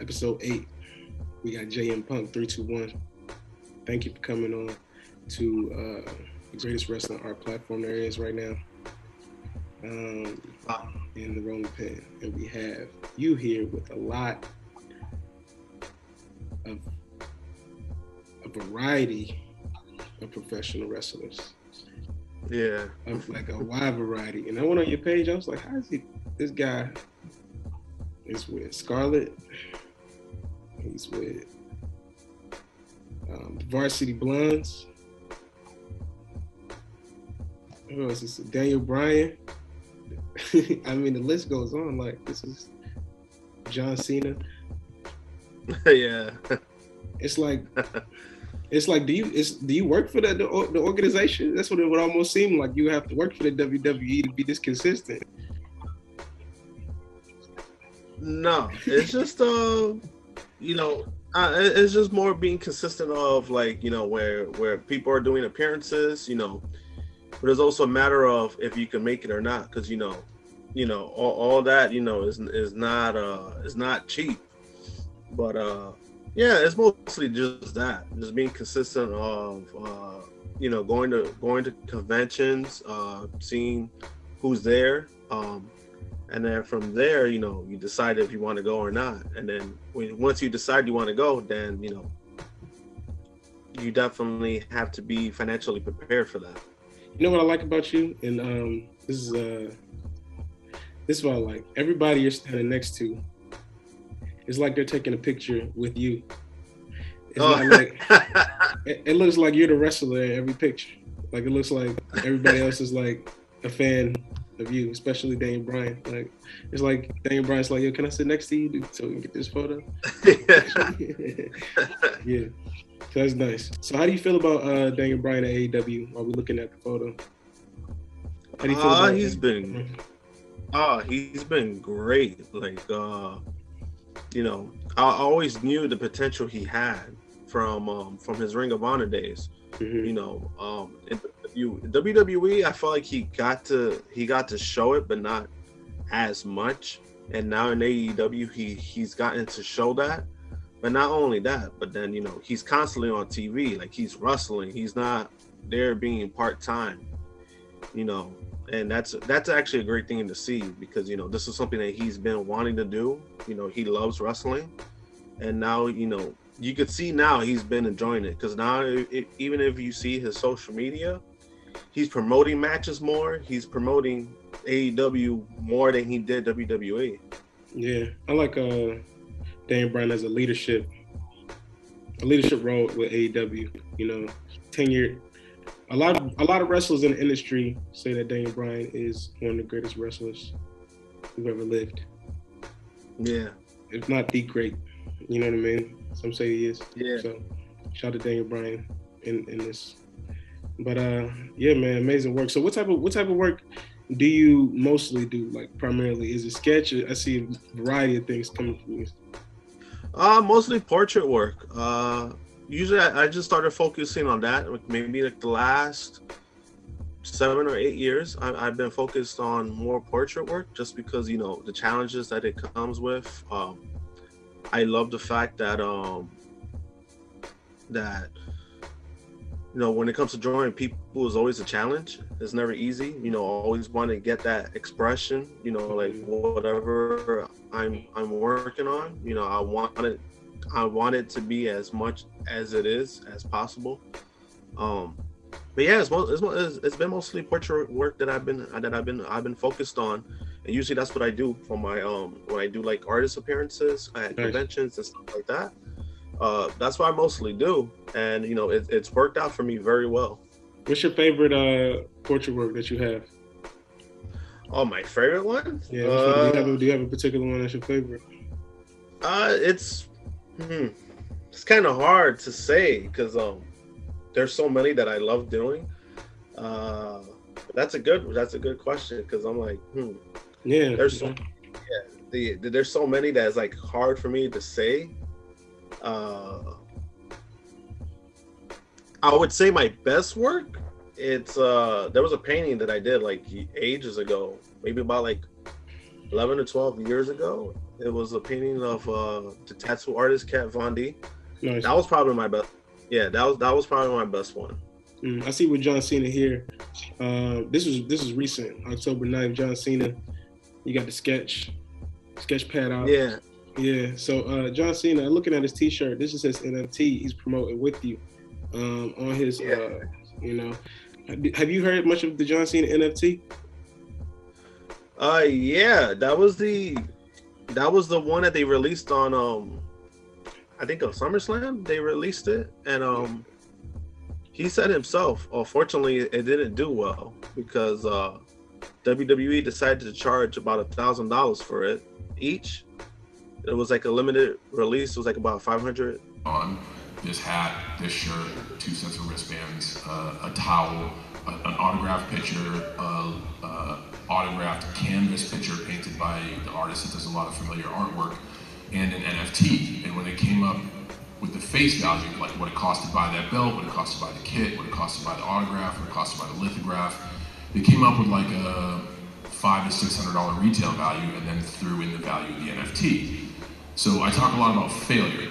episode eight. We got JM Punk three two one. Thank you for coming on to uh, the greatest wrestling art platform there is right now. Um, in the Rolling Pin, and we have you here with a lot of a variety of professional wrestlers. Yeah, of like a wide variety. And I went on your page. I was like, how is he? This guy is with Scarlett. He's with um, Varsity Blondes. Who else is Daniel Bryan? I mean, the list goes on. Like this is John Cena. yeah. It's like it's like do you is do you work for the, the, the organization? That's what it would almost seem like. You have to work for the WWE to be this consistent. No, it's just uh, you know, uh, it's just more being consistent of like you know where where people are doing appearances, you know, but it's also a matter of if you can make it or not, because you know, you know, all, all that you know is is not uh is not cheap, but uh, yeah, it's mostly just that, just being consistent of uh, you know, going to going to conventions, uh, seeing who's there, um, and then from there, you know, you decide if you want to go or not, and then when once you decide you want to go, then you know, you definitely have to be financially prepared for that. You know what I like about you, and um, this is uh, this is what I like. Everybody you're standing next to, it's like they're taking a picture with you. It's oh. like it, it looks like you're the wrestler in every picture. Like it looks like everybody else is like a fan of you, especially Daniel Bryan. Like it's like Daniel Bryan's like, yo, can I sit next to you so we can get this photo? yeah. So that's nice. So how do you feel about uh, Daniel Bryan at AEW while we're looking at the photo? How do you feel uh, about he's him? been uh he's been great. Like uh you know, I always knew the potential he had from um from his Ring of Honor days. Mm-hmm. You know, um in WWE, I felt like he got to he got to show it, but not as much. And now in AEW, he he's gotten to show that. But not only that, but then you know he's constantly on TV. Like he's wrestling. He's not there being part time. You know, and that's that's actually a great thing to see because you know this is something that he's been wanting to do. You know, he loves wrestling, and now you know you could see now he's been enjoying it because now it, even if you see his social media, he's promoting matches more. He's promoting AEW more than he did WWE. Yeah, I like uh Dan Bryan as a leadership a leadership role with AEW. You know, tenured. A lot of a lot of wrestlers in the industry say that Daniel Bryan is one of the greatest wrestlers who've ever lived. Yeah, if not the great. You know what I mean? Some say he is. Yeah. So, shout out to Daniel Bryan in in this. But uh, yeah, man, amazing work. So, what type of what type of work do you mostly do? Like primarily, is it sketch? I see a variety of things coming from you. Uh, mostly portrait work. Uh, usually I, I, just started focusing on that. Like Maybe like the last seven or eight years, I, have been focused on more portrait work, just because you know the challenges that it comes with. Um, I love the fact that um, that you know when it comes to drawing, people is always a challenge. It's never easy. You know, always want to get that expression. You know, like whatever I'm I'm working on. You know, I want it I want it to be as much as it is as possible. Um, but yeah, it's, it's, it's been mostly portrait work that I've been that I've been I've been focused on, and usually that's what I do for my um when I do like artist appearances at nice. conventions and stuff like that. Uh, that's what I mostly do, and you know it, it's worked out for me very well. What's your favorite uh portrait work that you have? Oh, my favorite one? Yeah. Uh, do, you have a, do you have a particular one that's your favorite? Uh, it's hmm, it's kind of hard to say because um, there's so many that I love doing. Uh, that's a good that's a good question because I'm like, hmm, yeah. There's so, yeah, the, the, there's so many that's like hard for me to say. Uh, I would say my best work it's uh there was a painting that I did like ages ago, maybe about like 11 or 12 years ago. It was a painting of uh, the tattoo artist Kat Von D. Nice. That was probably my best. Yeah, that was that was probably my best one. Mm, I see with John Cena here. Uh, this was this is recent, October 9th. John Cena, you got the sketch, sketch pad out. Yeah, Yeah. So uh, John Cena, looking at his T-shirt, this is his NFT. He's promoting with you um, on his. Yeah. Uh, you know, have you heard much of the John Cena NFT? uh, yeah, that was the that was the one that they released on um, I think of SummerSlam. They released it, and um, he said himself, unfortunately, it didn't do well because uh, WWE decided to charge about a thousand dollars for it each. It was like a limited release. It was like about five hundred on this hat, this shirt, two sets of wristbands, uh, a towel, a, an autographed picture, a, autographed canvas picture painted by the artist that does a lot of familiar artwork, and an NFT. And when it came up with the face value, like what it cost to buy that belt, what it cost to buy the kit, what it cost to buy the autograph, what it cost to buy the lithograph, they came up with like a five to six hundred dollar retail value, and then threw in the value of the NFT. So I talk a lot about failure.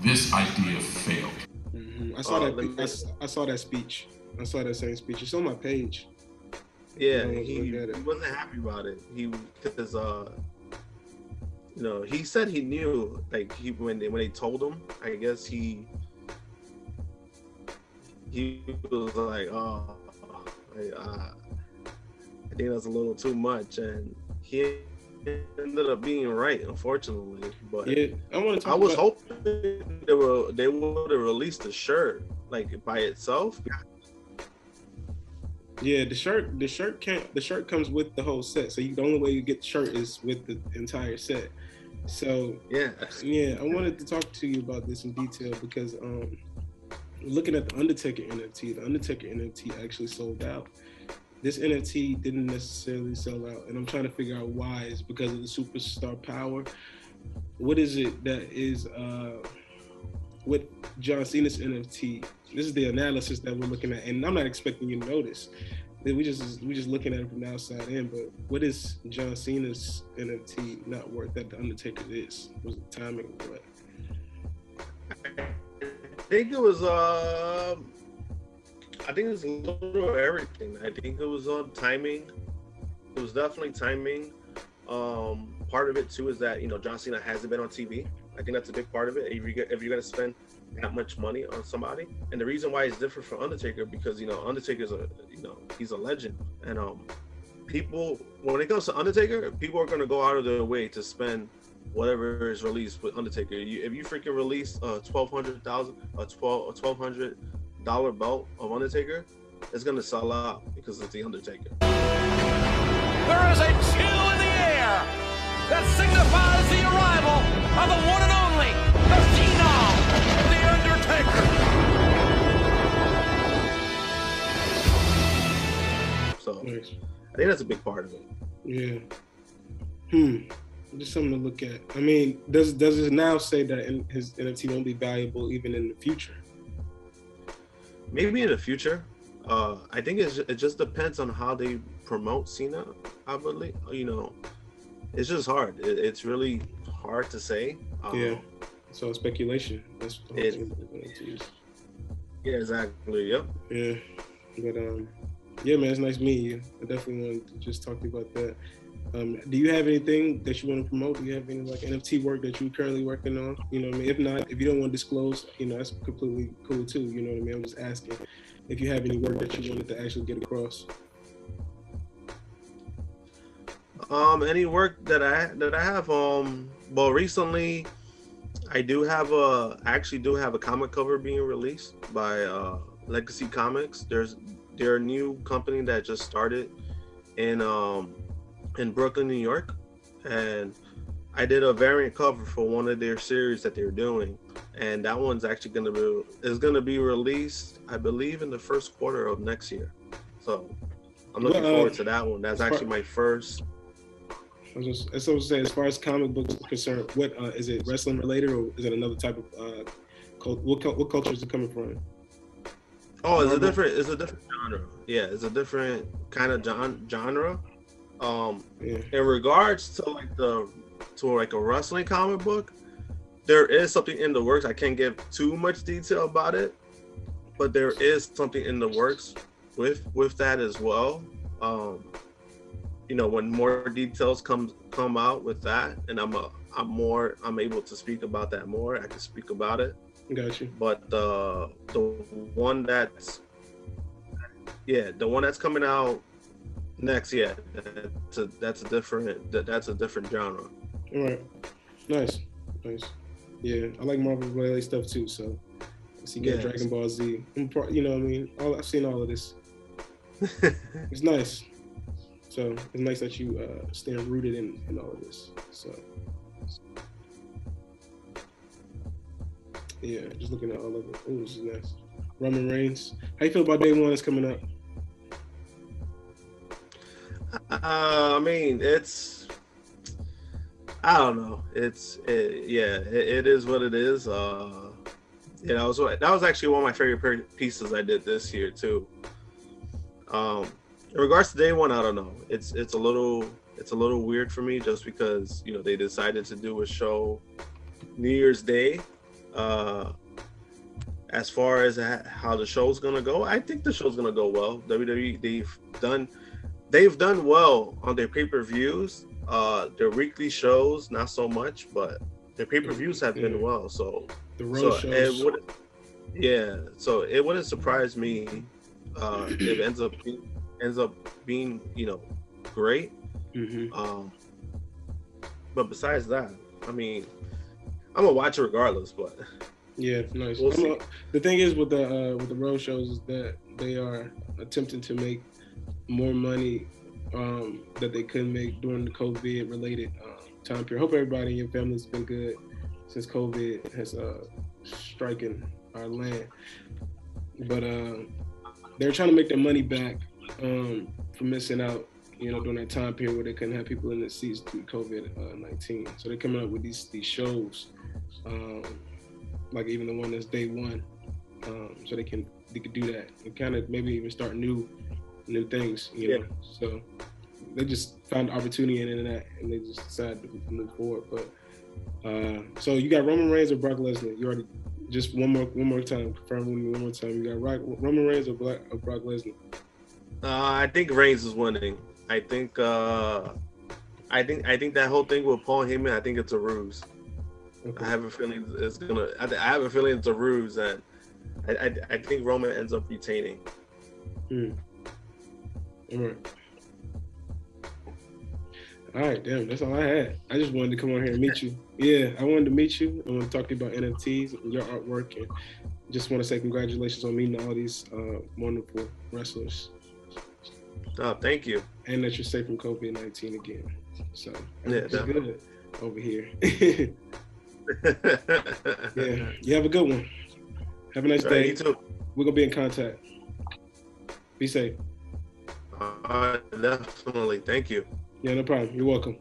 This idea failed. Mhm. I saw Uh, that. let me- I, s- I saw that speech. I saw that same speech. It's on my page. Yeah, Yeah, he, it. he wasn't happy about it. He because uh, you know, he said he knew like he when they when they told him. I guess he he was like, oh, I, uh, I think that's a little too much, and he ended up being right, unfortunately. But Yeah, I want to. I was about, hoping they were they would have released the shirt like by itself. Yeah, the shirt. The shirt can't. The shirt comes with the whole set. So you, the only way you get the shirt is with the entire set. So Yeah, yeah, I wanted to talk to you about this in detail because um, looking at the Undertaker NFT, the Undertaker NFT actually sold out. This NFT didn't necessarily sell out, and I'm trying to figure out why. Is because of the superstar power? What is it that is uh, with John Cena's NFT? This is the analysis that we're looking at, and I'm not expecting you to notice. We just we just looking at it from the outside in, but what is John Cena's NFT not worth that the Undertaker is? Was it timing what? I think it was um I think it was a little of everything. I think it was on timing. It was definitely timing. Um part of it too is that you know John Cena hasn't been on TV. I think that's a big part of it. If you get, if you're gonna spend that much money on somebody, and the reason why it's different from Undertaker because you know Undertaker's a you know he's a legend, and um people when it comes to Undertaker, people are gonna go out of their way to spend whatever is released with Undertaker. You, if you freaking release a twelve hundred thousand, a twelve, a twelve hundred dollar belt of Undertaker, it's gonna sell out because it's the Undertaker. There is a chill in the air that signifies the arrival of the one and only, the Phenom, the Undertaker. So Nice. I think that's a big part of it. Yeah. Hmm. Just something to look at. I mean, does does it now say that in, his NFT won't be valuable even in the future? Maybe in the future. Uh, I think it's, it just depends on how they promote Cena. I believe you know, it's just hard. It, it's really hard to say. Um, Yeah. So speculation. That's the whole It- thing about NFTs. Yeah. Exactly. Yep. Yeah. But um, yeah, man, it's nice meeting you. I definitely wanted to just talk to you about that. Um, do you have anything that you want to promote? Do you have any like NFT work that you're currently working on? You know I mean? If not, if you don't want to disclose, you know, that's completely cool too. You know what I mean? I'm just asking if you have any work that you wanted to actually get across. Um, any work that I that I have, um, well, recently, I do have a I actually do have a comic cover being released by uh, Legacy Comics. There's they're a new company that just started in um in Brooklyn, New York, and I did a variant cover for one of their series that they're doing, and that one's actually gonna be is gonna be released, I believe, in the first quarter of next year. So I'm looking Well, uh, forward to that one. That's actually my first I was just, was saying, as far as comic books are concerned, what uh, is it wrestling related or is it another type of uh, cult, what what culture is it coming from? Oh, it's a different. It's a different genre. Yeah, it's a different kind of genre. Um, Yeah, in regards to like the to like a wrestling comic book. There is something in the works. I can't give too much detail about it, but there is something in the works with with that as well. Um, you know, when more details come come out with that, and I'm a I'm more I'm able to speak about that more. I can speak about it. Got you. But the the one that's yeah, the one that's coming out next, yeah, that's a that's a different that, that's a different genre. All right. Nice. Nice. Yeah, I like Marvel related stuff too. So, see get. Dragon Ball Z. You know, what I mean, all, I've seen all of this. It's nice. So it's nice that you uh, stand rooted in, in all of this. So yeah, just looking at all of it. Oh, this is nice. Roman Reigns. How you feel about day one is coming up? Uh, I mean, it's I don't know. It's it, yeah, it, it is what it is. Uh, yeah, that was that was actually one of my favorite pieces I did this year too. Um, in regards to day one, I don't know. It's it's a little it's a little weird for me just because you know they decided to do a show New Year's Day. Uh, as far as how the show's gonna go, I think the show's gonna go well. WWE they've done they've done well on their pay-per-views. Uh their weekly shows, not so much, but their pay-per-views have been well. So The so shows. it would yeah, so it wouldn't surprise me uh if it ends up being, ends up being, you know, great. hmm Um but besides that, I mean, I'm gonna watch it regardless, but Yeah, nice. We'll a- the thing is with the uh, with the road shows is that they are attempting to make more money um, that they couldn't make during the COVID related um, time period. Hope everybody in your family's been good since COVID has uh, striken our land. But uh, they're trying to make their money back um, for missing out. You know, during that time period where they couldn't have people in the seats to COVID nineteen, so they're coming up with these these shows. Um, like even the one that's day one, um, so they can they could do that and kind of maybe even start new new things, you Yeah. know. So they just found opportunity in that and they just decided to move forward. But uh, so you got Roman Reigns or Brock Lesnar? You already just one more one more time confirm with me one more time. You got Rock, Roman Reigns or, Black, or Brock Lesnar? uh, I think Reigns is winning. I think uh I think I think that whole thing with Paul Heyman, I think it's a ruse. Okay. I have a feeling it's gonna. I, I have a feeling it's a ruse, and I, I, I think Roman ends up retaining. All right. All right, damn, that's all I had. I just wanted to come on here and meet you. Yeah, I wanted to meet you. I want to talk to you about NFTs and your artwork, and just want to say congratulations on meeting all these uh, wonderful wrestlers, Oh, thank you. and that you're safe from COVID nineteen again. So Yeah, good over here. yeah, you have a good one. Have a nice day. you too. We're gonna be in contact. Be safe. Definitely. Thank you. Yeah, no problem. You're welcome.